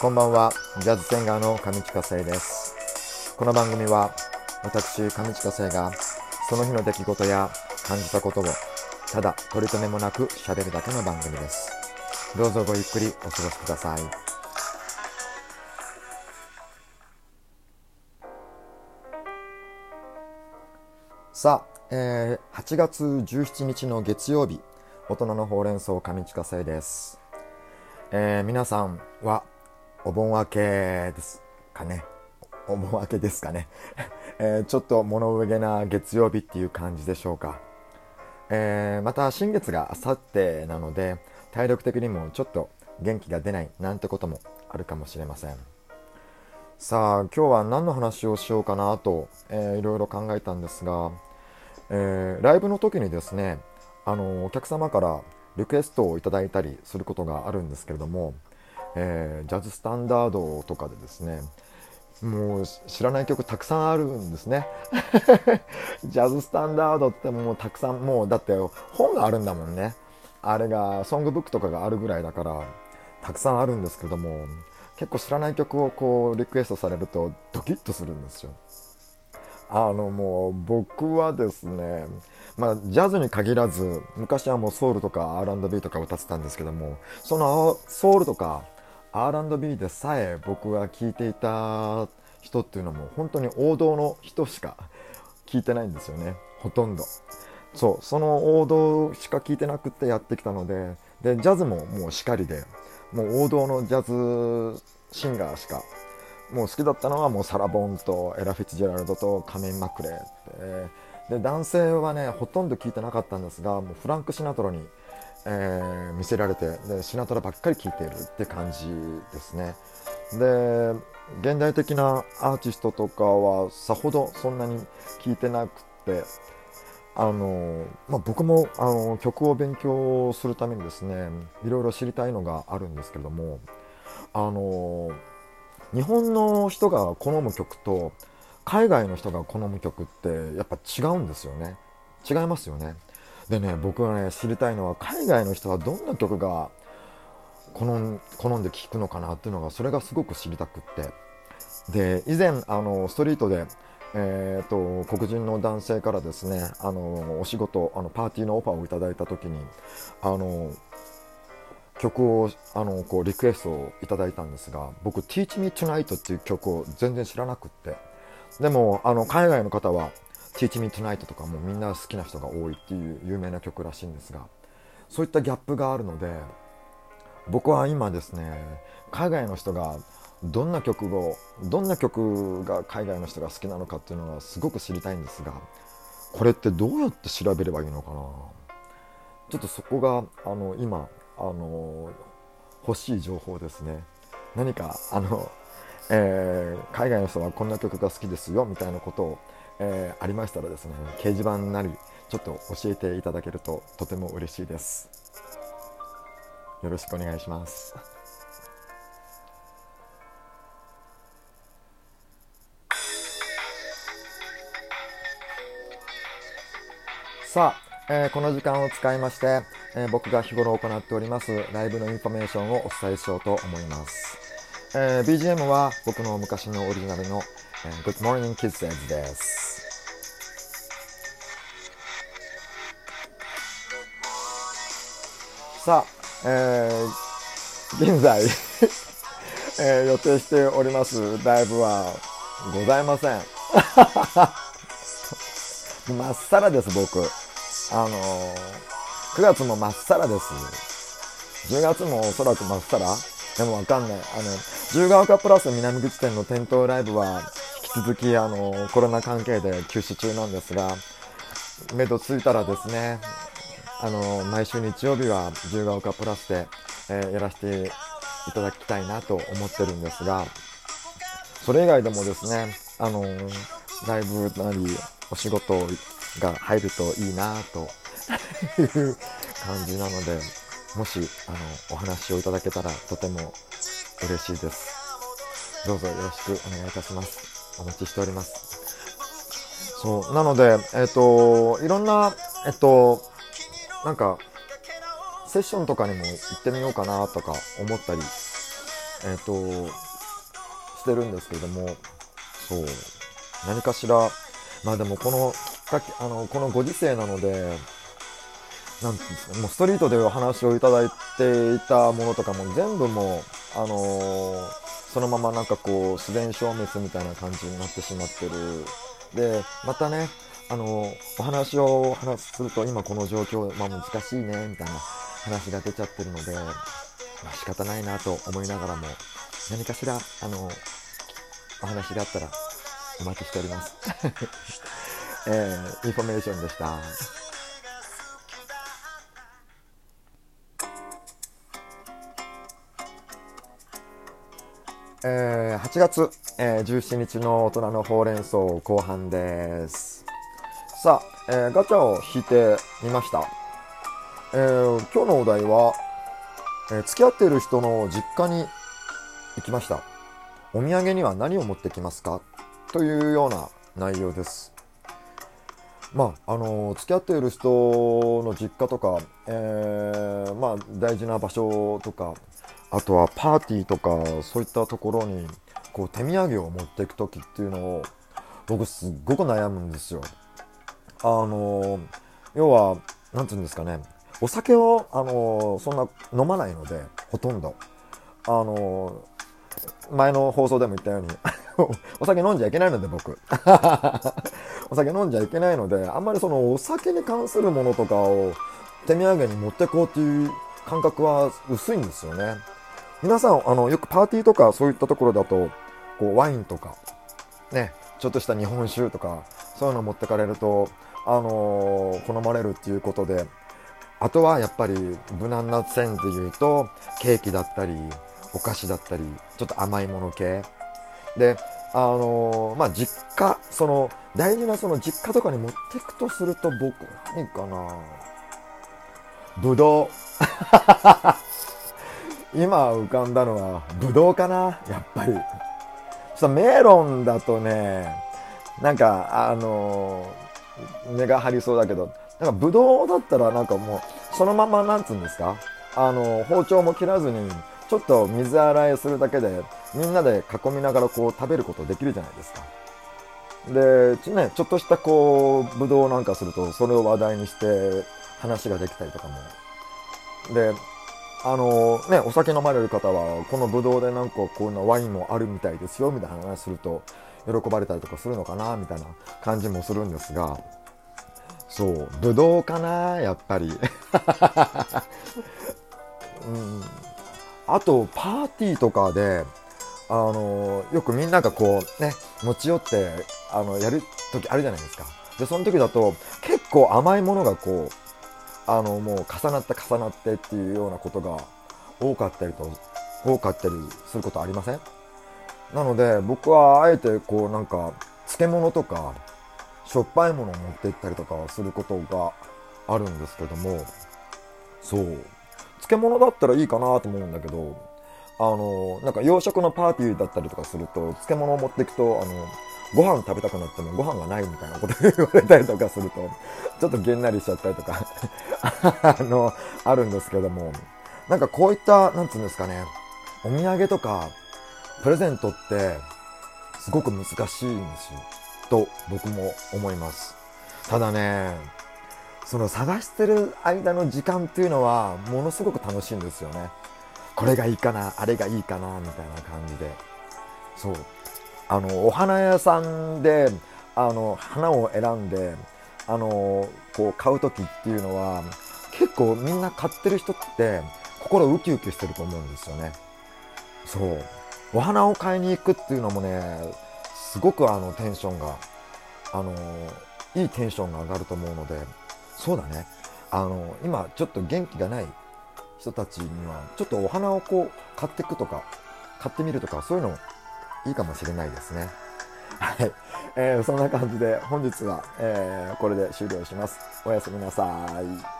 こんばんは、ジャズセンガーの上地下生です。この番組は、私、上地下生が、その日の出来事や感じたことを、ただ取り留めもなく喋るだけの番組です。どうぞごゆっくりお過ごしください。さあ、えー8月17日の月曜日、大人のほうれん草上地下生です。えー皆さんはお盆明けですかね。お盆明けですかね。えーちょっと物憂げな月曜日っていう感じでしょうか。えーまた新月があさってなので、体力的にもちょっと元気が出ないなんてこともあるかもしれません。さあ、今日は何の話をしようかなと、えーいろいろ考えたんですが、えーライブの時にですね、あのお客様からリクエストをいただいたりすることがあるんですけれども、えージャズスタンダードとかでですねもう知らない曲たくさんあるんですね。ジャズスタンダードってもうたくさんもうだって本があるんだもんね。あれがソングブックとかがあるぐらいだからたくさんあるんですけども結構知らない曲をこうリクエストされるとドキッとするんですよ。あのもう僕はですねまあジャズに限らず昔はもうソウルとか R&B とか歌ってたんですけどもそのソウルとか R&B でさえ僕が聴いていた人っていうのはもう本当に王道の人しか聴いてないんですよね。ほとんど。そう。その王道しか聴いてなくてやってきたので。でジャズももうしかりで。もう王道のジャズシンガーしかもう好きだったのはもうサラ・ボンとエラ・フィッツジェラルドとカメン・マクレーって。で男性はねほとんど聞いてなかったんですがもうフランク・シナトラに、えー見せられてでシナトラばっかり聴いているって感じですね。で現代的なアーティストとかはさほどそんなに聴いてなくてあの、まあ、僕もあの曲を勉強するためにですねいろいろ知りたいのがあるんですけれどもあの日本の人が好む曲と海外の人が好む曲ってやっぱ違うんですよね。違いますよね。でね僕がね知りたいのは海外の人はどんな曲が好ん好んで聴くのかなっていうのがそれがすごく知りたくって。で以前あのストリートでえー、と黒人の男性からですねあのお仕事あのパーティーのオファーをいただいた時にあの曲をあのこうリクエストをいただいたんですが僕「Teach Me Tonight」っていう曲を全然知らなくって。でもあの海外の方は「Teach Me Tonight」とかもみんな好きな人が多いっていう有名な曲らしいんですがそういったギャップがあるので僕は今ですね海外の人がどんな曲をどんな曲が海外の人が好きなのかっていうのがすごく知りたいんですがこれってどうやって調べればいいのかな？ちょっとそこがあの今あの欲しい情報ですね。何かあの、えー海外の人はこんな曲が好きですよみたいなことを、えーありましたらですね掲示板なりちょっと教えていただけるととても嬉しいです。よろしくお願いします。さあ、えーこの時間を使いまして、えー僕が日頃行っておりますライブのインフォメーションをお伝えしようと思います、えー BGM は僕の昔のオリジナルの、えー Good Morning Kids Eds ですさあ、えー現在、えー予定しておりますライブはございません まっさらです、僕。あのー、9月もまっさらです。10月もおそらくまっさら？でもわかんない。あの、自由が丘プラス南口店の店頭ライブは、引き続き、あの、コロナ関係で休止中なんですが、目処ついたらですね、あの、毎週日曜日は自由が丘プラスで、えーやらせていただきたいなと思ってるんですが、それ以外でもですね、あのライブなりお仕事が入るといいなという感じなので、もし、あの、お話をいただけたらとても嬉しいです。どうぞよろしくお願いいたします。お待ちしております。そう、なので、えっ、と、いろんな、えっと、なんか、セッションとかにも行ってみようかなとか思ったりえっ、としてるんですけれどもそう何かしらまあでもこのきっかけあのこのご時世なのでなんですかもうストリートでお話をいただいていたものとかも全部もうあのーそのままなんかこう自然消滅みたいな感じになってしまってる。でまたねあのーお話を話すると今この状況、まあ、難しいねみたいな話が出ちゃってるので、まあ、仕方ないなと思いながらも何かしらあのお話があったらお待ちしております、えーインフォメーションでした。えー8月、えー17日の大人のほうれん草後半です。さあ、えーガチャを引いてみました、えー今日のお題は、えー付き合っている人の実家に行きました。お土産には何を持ってきますか？というような内容です。まああの付き合っている人の実家とか、えーまあ、大事な場所とかあとはパーティーとかそういったところにこう手土産を持っていく時っていうのを僕すっごく悩むんですよ。あの要はなんていうんですかね。お酒をあのそんな飲まないのでほとんど。あの前の放送でも言ったように お酒飲んじゃいけないので僕。お酒飲んじゃいけないのであんまりそのお酒に関するものとかを手土産に持ってこうっていう感覚は薄いんですよね。皆さんあのよくパーティーとかそういったところだとこうワインとかねちょっとした日本酒とかそういうの持ってかれるとあのー好まれるっていうことであとはやっぱり無難な線で言うとケーキだったりお菓子だったりちょっと甘いもの系。であのーまあ実家その大事なその実家とかに持っていくとすると僕何かなぶどう。今浮かんだのはぶどうかなやっぱり。ちょっとメロンだとねなんかあのー値が張りそうだけどなんかぶどうだったらなんかもうそのままなんつうんですか？あの包丁も切らずにちょっと水洗いするだけでみんなで囲みながらこう食べることできるじゃないですか。でち,、ね、ちょっとしたこうぶどうなんかするとそれを話題にして話ができたりとかも。であのねお酒飲まれる方はこのぶどうでなんかこういうのワインもあるみたいですよみたいな話すると喜ばれたりとかするのかなみたいな感じもするんですがそうぶどうかなやっぱり。うん。あとパーティーとかであのよくみんながこうね持ち寄ってあのやる時あるじゃないですか。でその時だと結構甘いものがこうあのもう重なって重なってっていうようなことが多かったりと多かったりすることありません？なので僕はあえてこうなんか漬物とかしょっぱいものを持って行ったりとかすることがあるんですけどもそう。漬物だったらいいかなと思うんだけどあのなんか洋食のパーティーだったりとかすると漬物を持っていくとあのご飯食べたくなってもご飯がないみたいなこと言われたりとかするとちょっとげんなりしちゃったりとか あのあるんですけども。なんかこういったなんつうんですかね。お土産とかプレゼントってすごく難しいんですよ。と僕も思います。ただねその探してる間の時間っていうのはものすごく楽しいんですよね。これがいいかなあれがいいかなみたいな感じで。そう。あのお花屋さんであの花を選んであのこう買う時っていうのは結構みんな買ってる人って心ウキウキしてると思うんですよね。そう。お花を買いに行くっていうのもねすごくあのテンションがあのいいテンションが上がると思うのでそうだね。あの今ちょっと元気がない人たちにはちょっとお花をこう買っていくとか買ってみるとかそういうのいいかもしれないですね。はい、えーそんな感じで本日は、えーこれで終了します。おやすみなさい。